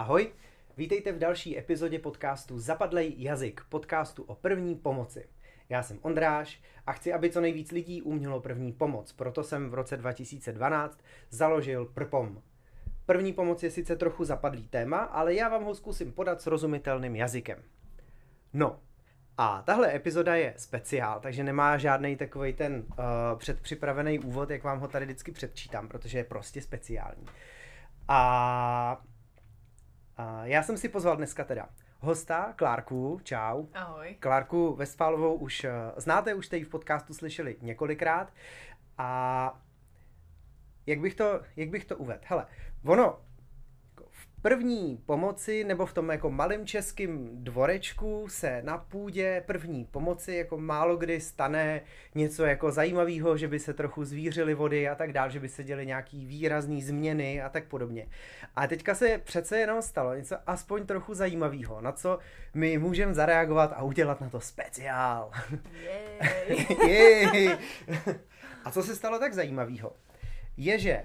Ahoj, vítejte v další epizodě podcastu Zapadlej jazyk, podcastu o první pomoci. Já jsem Ondráš a chci, aby co nejvíc lidí umělo první pomoc, proto jsem v roce 2012 založil Prpom. První pomoc je sice trochu zapadlý téma, ale já vám ho zkusím podat srozumitelným jazykem. No, a tahle epizoda je speciál, takže nemá žádný takový ten uh, předpřipravený úvod, jak vám ho tady vždycky předčítám, protože je prostě speciální. A, a já jsem si pozval dneska teda hosta, Klárku, čau. Ahoj. Klárku Westfálovou už uh, znáte, už jste ji v podcastu slyšeli několikrát. A jak bych to, jak bych to uvedl? Hele, ono první pomoci nebo v tom jako malém českém dvorečku se na půdě první pomoci jako málo kdy stane něco jako zajímavého, že by se trochu zvířily vody a tak dál, že by se děly nějaký výrazný změny a tak podobně. A teďka se přece jenom stalo něco aspoň trochu zajímavého, na co my můžeme zareagovat a udělat na to speciál. Jej. a co se stalo tak zajímavého? Je, že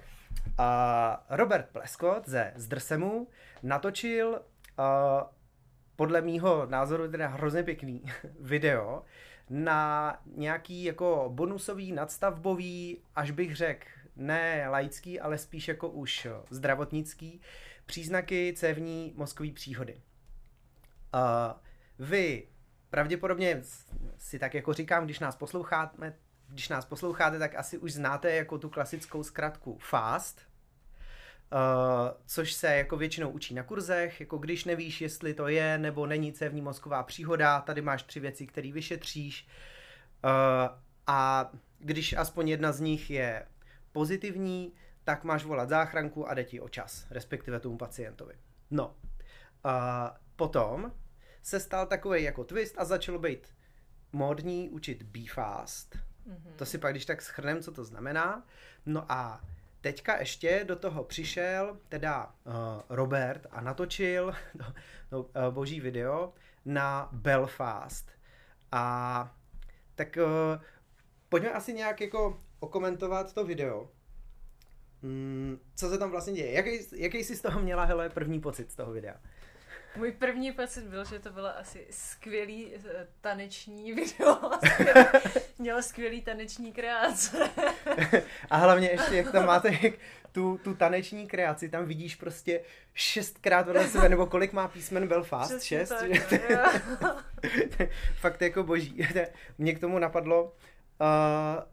a Robert Pleskot ze Zdrsemu natočil uh, podle mýho názoru teda hrozně pěkný video na nějaký jako bonusový, nadstavbový, až bych řekl, ne laický, ale spíš jako už zdravotnický, příznaky cévní mozkové příhody. Uh, vy pravděpodobně si tak jako říkám, když nás posloucháte, když nás posloucháte, tak asi už znáte jako tu klasickou zkratku FAST, uh, což se jako většinou učí na kurzech, jako když nevíš, jestli to je nebo není cévní mozková příhoda, tady máš tři věci, které vyšetříš uh, a když aspoň jedna z nich je pozitivní, tak máš volat záchranku a jde ti o čas, respektive tomu pacientovi. No, uh, potom se stal takový jako twist a začalo být módní učit Be Fast, Mm-hmm. To si pak když tak schrnem, co to znamená. No a teďka ještě do toho přišel teda uh, Robert a natočil no, no, uh, boží video na Belfast. A tak uh, pojďme asi nějak jako okomentovat to video. Mm, co se tam vlastně děje? Jaký, jaký jsi z toho měla, hele, první pocit z toho videa? Můj první pocit byl, že to bylo asi skvělý eh, taneční video. Mělo skvělý taneční kreace. A hlavně ještě, jak tam máte jak tu, tu taneční kreaci, tam vidíš prostě šestkrát vedle sebe, nebo kolik má písmen Belfast? Přesně Šest? Tak, Fakt jako boží. Mě k tomu napadlo uh,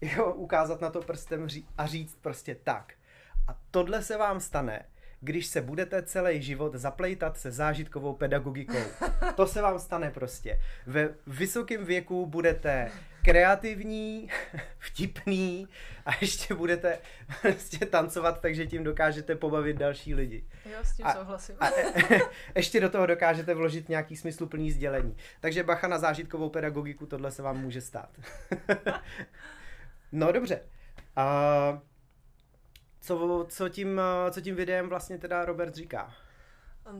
jo, ukázat na to prstem a říct prostě tak. A tohle se vám stane, když se budete celý život zaplejtat se zážitkovou pedagogikou. To se vám stane prostě. Ve vysokém věku budete kreativní, vtipný a ještě budete prostě tancovat, takže tím dokážete pobavit další lidi. Jo, s tím a, souhlasím. A, ještě do toho dokážete vložit nějaký smysluplný sdělení. Takže bacha na zážitkovou pedagogiku, tohle se vám může stát. no dobře. Uh, co, co, tím, co tím videem vlastně teda Robert říká?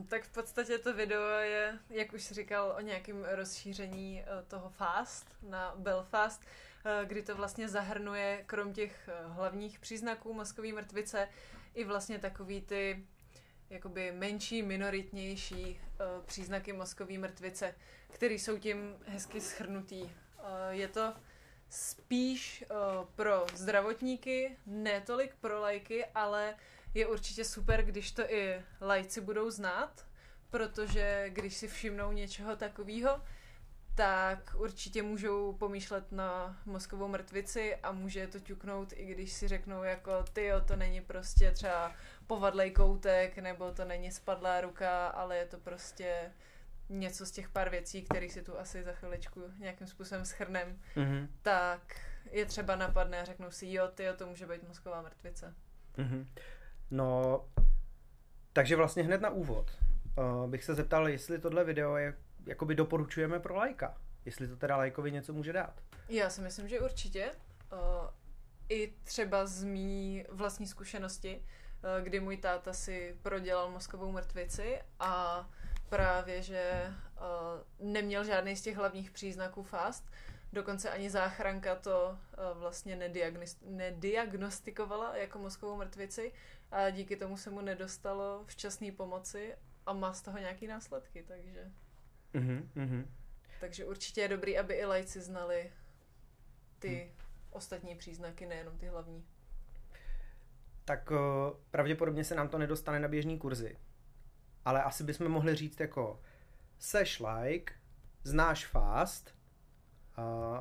Tak v podstatě to video je, jak už říkal, o nějakém rozšíření eh, toho fast na Belfast, eh, kdy to vlastně zahrnuje krom těch eh, hlavních příznaků mozkové mrtvice i vlastně takový ty jakoby menší, minoritnější příznaky mozkové mrtvice, které jsou tím hezky schrnutý. Je to spíš uh, pro zdravotníky, ne tolik pro lajky, ale je určitě super, když to i lajci budou znát, protože když si všimnou něčeho takového, tak určitě můžou pomýšlet na mozkovou mrtvici a může to ťuknout, i když si řeknou jako ty to není prostě třeba povadlej koutek, nebo to není spadlá ruka, ale je to prostě něco z těch pár věcí, které si tu asi za chviličku nějakým způsobem schrnem, mm-hmm. tak je třeba napadne a řeknou si, jo, ty, to může být mozková mrtvice. Mm-hmm. No, takže vlastně hned na úvod uh, bych se zeptal, jestli tohle video je, jakoby doporučujeme pro lajka. Jestli to teda lajkovi něco může dát. Já si myslím, že určitě. Uh, I třeba z mý vlastní zkušenosti, uh, kdy můj táta si prodělal mozkovou mrtvici a právě, že uh, neměl žádný z těch hlavních příznaků FAST, dokonce ani záchranka to uh, vlastně nediagnostikovala jako mozkovou mrtvici a díky tomu se mu nedostalo včasné pomoci a má z toho nějaký následky, takže... Mhm, mhm. Takže určitě je dobrý, aby i lajci znali ty hmm. ostatní příznaky, nejenom ty hlavní. Tak uh, pravděpodobně se nám to nedostane na běžný kurzy. Ale asi bychom mohli říct jako seš like, znáš fast, uh,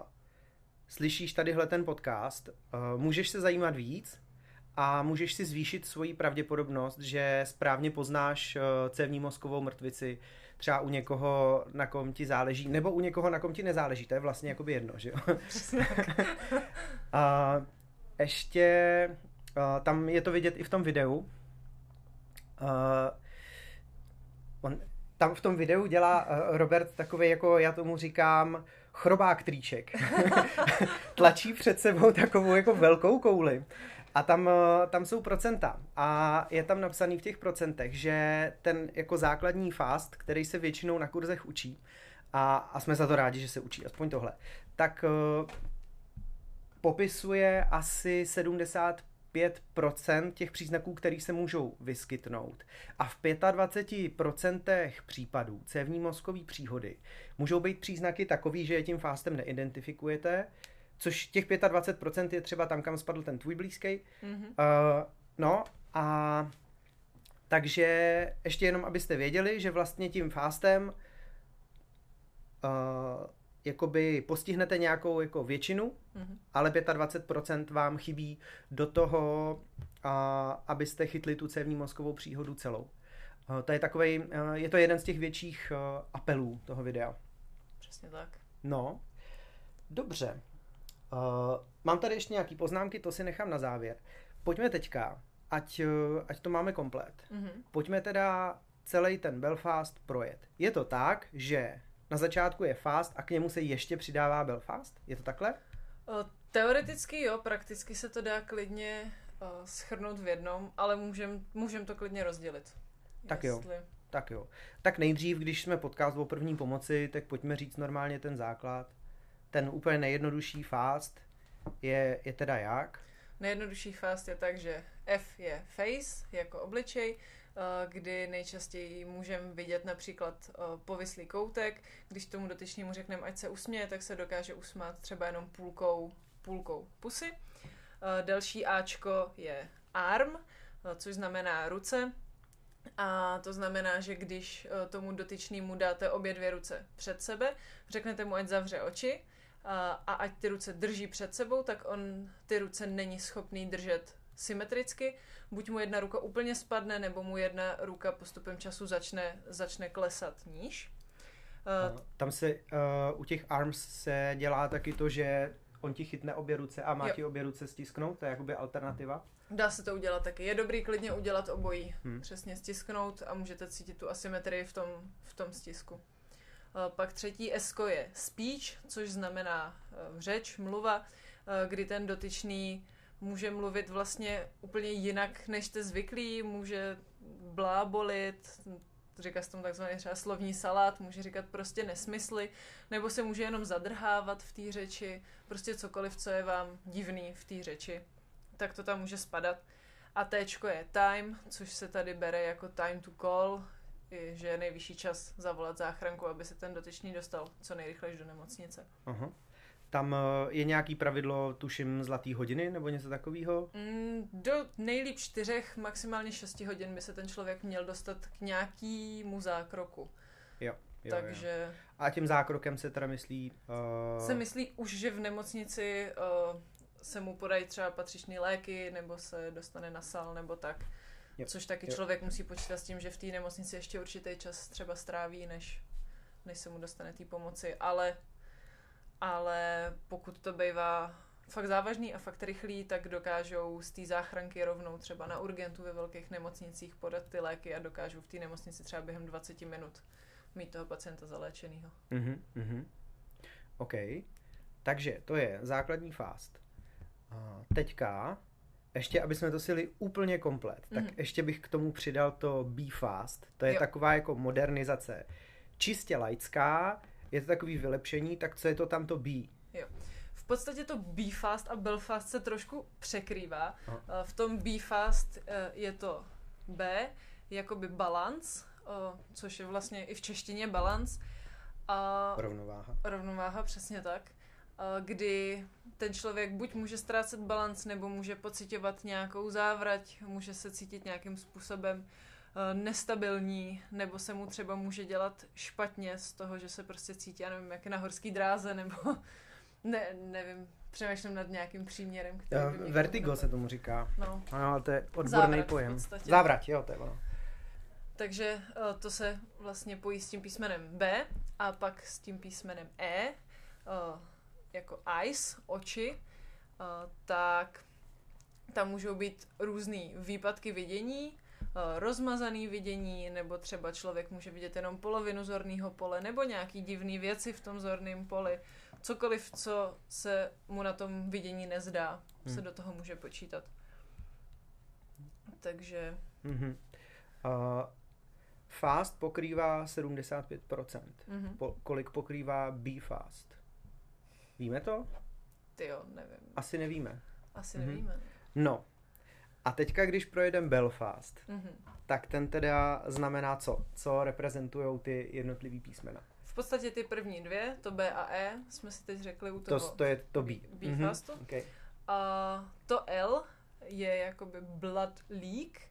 slyšíš tadyhle ten podcast, uh, můžeš se zajímat víc a můžeš si zvýšit svoji pravděpodobnost, že správně poznáš uh, cévní mozkovou mrtvici, třeba u někoho, na kom ti záleží, nebo u někoho, na kom ti nezáleží, to je vlastně jakoby jedno, že jo? a ještě uh, tam je to vidět i v tom videu. Uh, on, tam v tom videu dělá uh, Robert takový, jako já tomu říkám, chrobák triček. Tlačí před sebou takovou jako velkou kouli. A tam, eh, tam jsou procenta. A je tam napsaný v těch procentech, že ten jako základní fast, který se většinou na kurzech učí, a, a jsme za to rádi, že se učí, aspoň tohle, tak uh, popisuje asi 70 5% těch příznaků, které se můžou vyskytnout. A v 25% případů cévní mozkové příhody můžou být příznaky takový, že je tím fástem neidentifikujete, což těch 25% je třeba tam, kam spadl ten tvůj blízký. Mm-hmm. Uh, no a takže ještě jenom, abyste věděli, že vlastně tím fastem uh, jakoby postihnete nějakou jako většinu, mm-hmm. ale 25% vám chybí do toho, uh, abyste chytli tu cévní mozkovou příhodu celou. Uh, to je takový, je to jeden z těch větších uh, apelů toho videa. Přesně tak. No, dobře. Uh, mám tady ještě nějaké poznámky, to si nechám na závěr. Pojďme teďka, ať, uh, ať to máme komplet. Mm-hmm. Pojďme teda celý ten Belfast projet. Je to tak, že na začátku je fast a k němu se ještě přidává Belfast? Je to takhle? Uh, teoreticky jo, prakticky se to dá klidně uh, schrnout v jednom, ale můžem, můžem to klidně rozdělit. Tak jestli... jo. Tak jo. Tak nejdřív, když jsme podcast o první pomoci, tak pojďme říct normálně ten základ ten úplně nejjednodušší fast je, je teda jak? Nejjednodušší fast je tak, že F je face, jako obličej, eh, kdy nejčastěji můžeme vidět například eh, povislý koutek. Když tomu dotyčnému řekneme, ať se usměje, tak se dokáže usmát třeba jenom půlkou, půlkou pusy. Eh, další Ačko je arm, což znamená ruce. A to znamená, že když tomu dotyčnému dáte obě dvě ruce před sebe, řeknete mu, ať zavře oči, a ať ty ruce drží před sebou, tak on ty ruce není schopný držet symetricky. Buď mu jedna ruka úplně spadne, nebo mu jedna ruka postupem času začne, začne klesat níž. Uh, Tam se uh, u těch arms se dělá taky to, že on ti chytne obě ruce a má jo. ti obě ruce stisknout, to je jakoby alternativa. Dá se to udělat taky. Je dobrý klidně udělat obojí. Hmm. Přesně stisknout a můžete cítit tu asymetrii v tom, v tom stisku. Eh, pak třetí esko je speech, což znamená řeč, mluva, kdy ten dotyčný může mluvit vlastně úplně jinak, než jste zvyklí, může blábolit, říká se tomu takzvaný třeba slovní salát, může říkat prostě nesmysly, nebo se může jenom zadrhávat v té řeči, prostě cokoliv, co je vám divný v té řeči, tak to tam může spadat. A T je time, což se tady bere jako time to call, že je nejvyšší čas zavolat záchranku, aby se ten dotyčný dostal co nejrychleji do nemocnice. Aha. Tam eh, je nějaký pravidlo, tuším, zlatý hodiny nebo něco takového? Mm, do nejlíp čtyřech, maximálně šesti hodin by se ten člověk měl dostat k nějakému zákroku. Jo. Jo, Takže... Jo. A tím zákrokem se teda myslí... Uh... Se myslí už, že v nemocnici uh, se mu podají třeba patřičné léky, nebo se dostane na sal, nebo tak. Jo. Což taky jo. člověk musí počítat s tím, že v té nemocnici ještě určitý čas třeba stráví, než, než se mu dostane té pomoci. Ale, ale pokud to bývá fakt závažný a fakt rychlý, tak dokážou z té záchranky rovnou třeba na urgentu ve velkých nemocnicích podat ty léky a dokážou v té nemocnici třeba během 20 minut mít toho pacienta zaléčenýho. Mhm, mhm. OK. Takže to je základní fast. teďka ještě, aby jsme to sili úplně komplet, tak mm. ještě bych k tomu přidal to Be Fast. To je jo. taková jako modernizace. Čistě laická, je to takový vylepšení, tak co je to tam to Be? Jo. V podstatě to B-fast a Belfast se trošku překrývá. Aha. Eh, V tom B-fast eh, je to B, jakoby balans, eh, což je vlastně i v češtině balans. A Rovnováha. rovnováha, přesně tak. eh, Kdy ten člověk buď může ztrácet balans, nebo může pocitovat nějakou závrať, může se cítit nějakým způsobem eh, nestabilní, nebo se mu třeba může dělat špatně z toho, že se prostě cítí, já nevím, jak na horský dráze, nebo ne, nevím, přemýšlím nad nějakým příměrem, který by mě k tomu vertigo napadl. se tomu říká. No, Ano, ale to je odborný Závrať v pojem. Závrať, jo, to je ono. takže eh, to se vlastně pojí s tím písmenem B a pak s tím písmenem E, eh, jako eyes, oči, eh, tak tam můžou být různý výpadky vidění, eh, rozmazaný vidění, nebo třeba člověk může vidět jenom polovinu zorného pole, nebo nějaký divný věci v tom zorném poli. Cokoliv, co se mu na tom vidění nezdá, se Hmm. do toho může počítat. Takže Mhm. Uh, fast pokrývá 75%. mhm. Po, kolik pokrývá B-fast? Víme to? ty jo, nevím. Asi nevíme. Asi Mhm. nevíme. No. A teďka, když projedeme Belfast, Mhm. tak ten teda znamená co? Co reprezentují ty jednotlivý písmena? V podstatě ty první dvě, to B a E, jsme si teď řekli u To, toho to je to B. Mhm. fastu. Okay. A to L je jakoby blood leak, eh,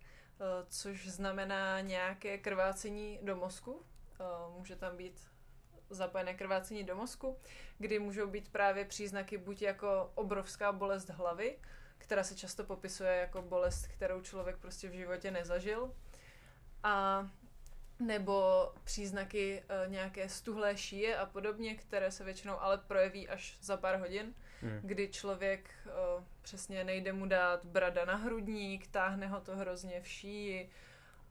což znamená nějaké krvácení do mozku. Eh, Může tam být zapojené krvácení do mozku, kdy můžou být právě příznaky buď jako obrovská bolest hlavy, která se často popisuje jako bolest, kterou člověk prostě v životě nezažil, a nebo příznaky e, nějaké stuhlé šíje a podobně, které se většinou ale projeví až za pár hodin, Hmm. kdy člověk e, přesně nejde mu dát brada na hrudník, táhne ho to hrozně v šíji,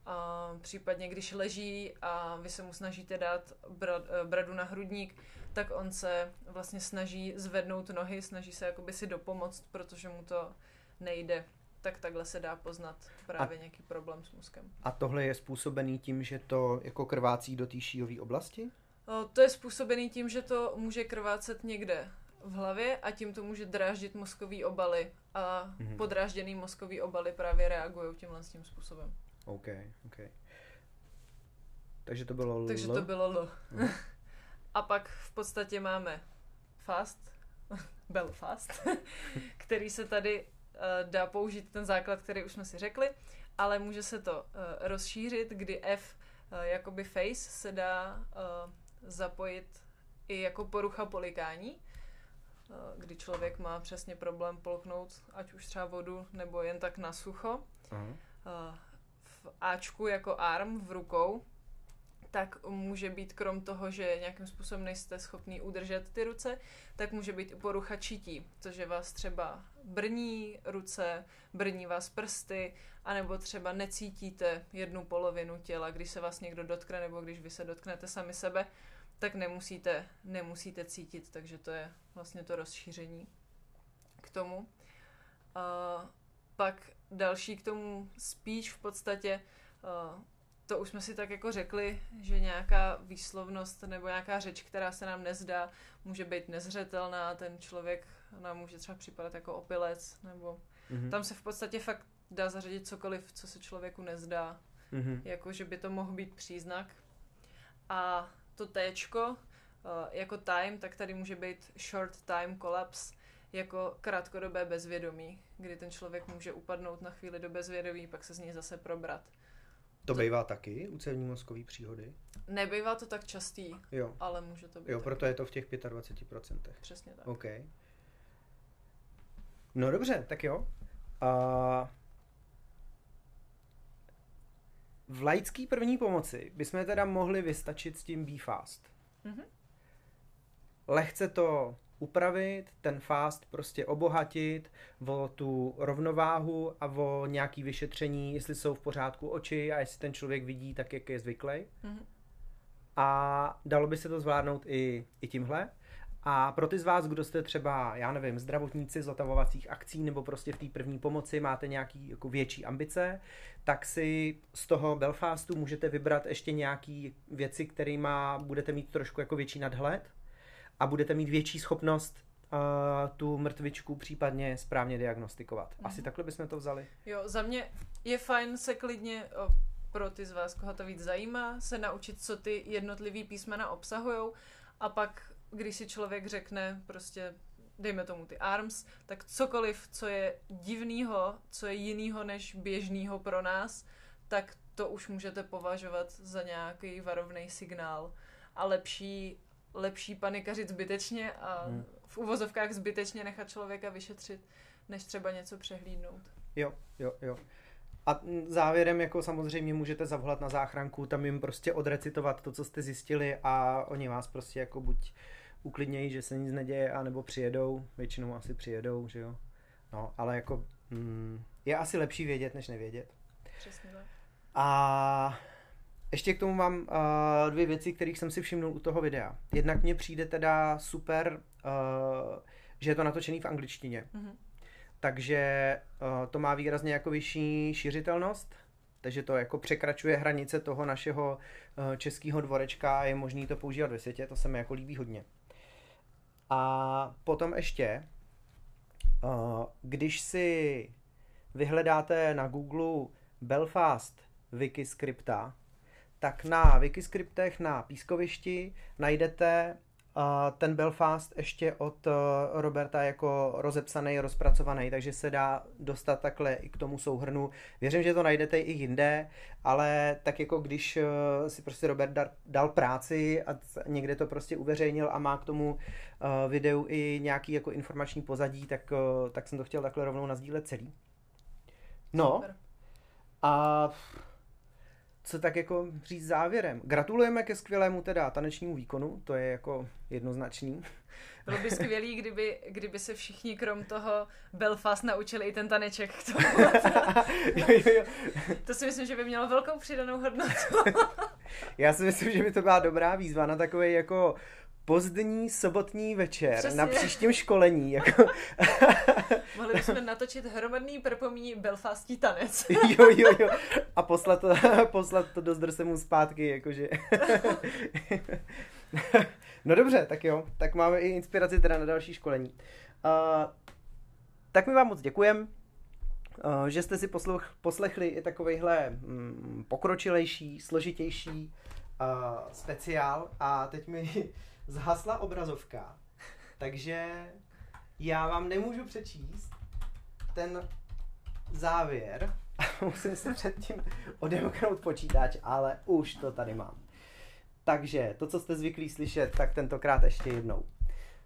a případně když leží a vy se mu snažíte dát e, bradu na hrudník, tak on se vlastně snaží zvednout nohy, snaží se jakoby si dopomoct, protože mu to nejde. Tak takhle se dá poznat právě nějaký problém s mozkem. A tohle je způsobený tím, že to jako krvácí do té šíjové oblasti? O, To je způsobený tím, že to může krvácet někde v hlavě a tím to může dráždit mozkový obaly a Mhm. mm-hmm. podrážděný mozkový obaly právě reagují tímhle s tím způsobem. OK, OK. Takže to bylo L. Takže to bylo L. A pak v podstatě máme fast, Belfast, který se tady uh, dá použít ten základ, který už jsme si řekli, ale může se to uh, rozšířit, kdy F uh, jakoby face se dá uh, zapojit i jako porucha polikání, uh, kdy člověk má přesně problém polknout ať už třeba vodu nebo jen tak na sucho. Aha. Uh, v Ačku jako arm v rukou, tak může být krom toho, že nějakým způsobem nejste schopný udržet ty ruce, tak může být i porucha čítí, což je vás třeba brní ruce, brní vás prsty, anebo třeba necítíte jednu polovinu těla, když se vás někdo dotkne, nebo když vy se dotknete sami sebe, tak nemusíte, nemusíte cítit, takže to je vlastně to rozšíření k tomu. Uh, pak další k tomu speech v podstatě, uh, to už jsme si tak jako řekli, že nějaká výslovnost nebo nějaká řeč, která se nám nezdá, může být nezřetelná, ten člověk nám může třeba připadat jako opilec, nebo Mhm. tam se v podstatě fakt dá zařadit cokoliv, co se člověku nezdá, Mhm. jako že by to mohl být příznak. A to téčko, eh, jako time, tak tady může být short time collapse, jako krátkodobé bezvědomí, kdy ten člověk může upadnout na chvíli do bezvědomí, pak se z něj zase probrat. To bývá taky u cévní mozkové příhody? Nebývá to tak častý, Jo. ale může to být. Jo, taky. proto je to v těch 25%. Přesně tak. OK. No dobře, tak jo. A v laický první pomoci bychom teda mohli vystačit s tím B-fast. Mhm. Lehce to upravit, ten fast prostě obohatit o tu rovnováhu a o nějaký vyšetření, jestli jsou v pořádku oči a jestli ten člověk vidí tak, jak je zvyklý. Mhm. A dalo by se to zvládnout i, i tímhle. A pro ty z vás, kdo jste třeba, já nevím, zdravotníci z otavovacích akcí nebo prostě v té první pomoci máte nějaký jako větší ambice, tak si z toho Belfastu můžete vybrat ještě nějaký věci, kterými budete mít trošku jako větší nadhled a budete mít větší schopnost tu mrtvičku případně správně diagnostikovat. Asi Mhm. takhle bychom to vzali. Jo, za mě je fajn se klidně, pro ty z vás, koho to víc zajímá, se naučit, co ty jednotlivý písmena obsahujou a pak, když si člověk řekne prostě dejme tomu ty ARMS, tak cokoliv, co je divnýho, co je jinýho než běžnýho pro nás, tak to už můžete považovat za nějaký varovný signál. A lepší, lepší panikařit zbytečně a Hmm. v uvozovkách zbytečně nechat člověka vyšetřit, než třeba něco přehlídnout. Jo, jo, jo. A závěrem jako samozřejmě můžete zavolat na záchranku, tam jim prostě odrecitovat to, co jste zjistili a oni vás prostě jako buď uklidnějí, že se nic neděje, anebo přijedou, většinou asi přijedou, že jo. No, ale jako mm, je asi lepší vědět, než nevědět. Přesně tak. A ještě k tomu mám uh, dvě věci, kterých jsem si všimnul u toho videa. Jednak mně přijde teda super, uh, že je to natočený v angličtině. Mhm. Takže uh, to má výrazně jako vyšší šiřitelnost, takže to jako překračuje hranice toho našeho uh, českého dvorečka a je možný to používat ve světě, to se mi jako líbí hodně. A potom ještě, uh, když si vyhledáte na Google Belfast Wikiscripta, tak na Wikiscriptech na pískovišti najdete uh, ten Belfast ještě od uh, Roberta jako rozepsaný, rozpracovaný, takže se dá dostat takhle i k tomu souhrnu. Věřím, že to najdete i jinde, ale tak jako když uh, si prostě Robert dar, dal práci a někde to prostě uveřejnil a má k tomu uh, videu i nějaký jako informační pozadí, tak, uh, tak jsem to chtěl takhle rovnou nazdílet celý. No, Super. a co tak jako říct závěrem? Gratulujeme ke skvělému teda tanečnímu výkonu, to je jako jednoznačný. Bylo by skvělý, kdyby, kdyby se všichni krom toho Belfast naučili i ten taneček k tomu. jo, jo, jo. To si myslím, že by mělo velkou přidanou hodnotu. Já si myslím, že by to byla dobrá výzva na takový jako pozdní sobotní večer Přesně. na příštím školení. Jako, Mohli bychom natočit hromadný perpomí Belfastí tanec. jo, jo, jo. A poslat to, poslat to do zdrsemu zpátky, jakože. no dobře, tak jo. Tak máme i inspiraci teda na další školení. Uh, tak my vám moc děkujem, uh, že jste si posluch, poslechli i takovejhle mm, pokročilejší, složitější uh, speciál a teď mi zhasla obrazovka, takže já vám nemůžu přečíst ten závěr. Musím si předtím odemknout počítač, ale už to tady mám. Takže to, co jste zvyklí slyšet, tak tentokrát ještě jednou.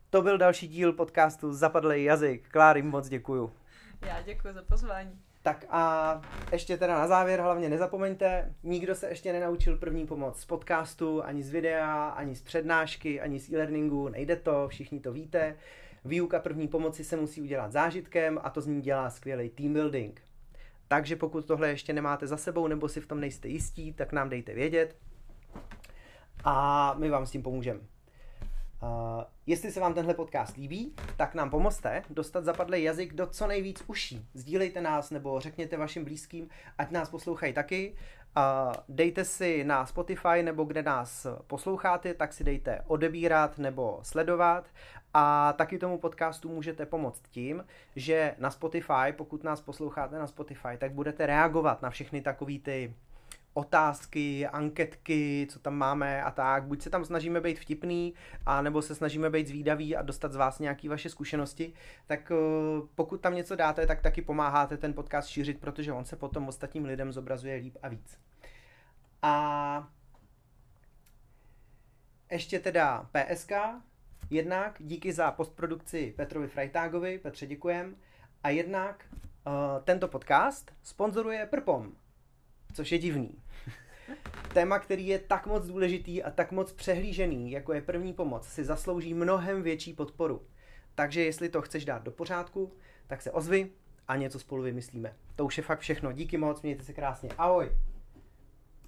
To byl další díl podcastu Zapadlej jazyk. Kláry, moc děkuju. Já děkuji za pozvání. Tak a ještě teda na závěr hlavně nezapomeňte, nikdo se ještě nenaučil první pomoc z podcastu, ani z videa, ani z přednášky, ani z e-learningu, nejde to, všichni to víte. Výuka první pomoci se musí udělat zážitkem a to z ní dělá skvělý team building. Takže pokud tohle ještě nemáte za sebou nebo si v tom nejste jistí, tak nám dejte vědět a my vám s tím pomůžeme. Uh, jestli se vám tenhle podcast líbí, tak nám pomozte dostat zapadlý jazyk do co nejvíc uší. Sdílejte nás nebo řekněte vašim blízkým, ať nás poslouchají taky. Uh, dejte si na Spotify nebo kde nás posloucháte, tak si dejte odebírat nebo sledovat. A taky tomu podcastu můžete pomoct tím, že na Spotify, pokud nás posloucháte na Spotify, tak budete reagovat na všechny takový ty otázky, anketky, co tam máme a tak. Buď se tam snažíme být vtipný, a nebo se snažíme být zvídaví a dostat z vás nějaké vaše zkušenosti, tak eh, pokud tam něco dáte, tak taky pomáháte ten podcast šířit, protože on se potom ostatním lidem zobrazuje líp a víc. A ještě teda PSK, jednak díky za postprodukci Petrovi Frajtágovi, Petře děkujem, a jednak uh, tento podcast sponzoruje Prpom, což je divný. Téma, který je tak moc důležitý a tak moc přehlížený, jako je první pomoc, si zaslouží mnohem větší podporu. Takže jestli to chceš dát do pořádku, tak se ozvi a něco spolu vymyslíme. To už je fakt všechno. Díky moc, mějte se krásně. Ahoj!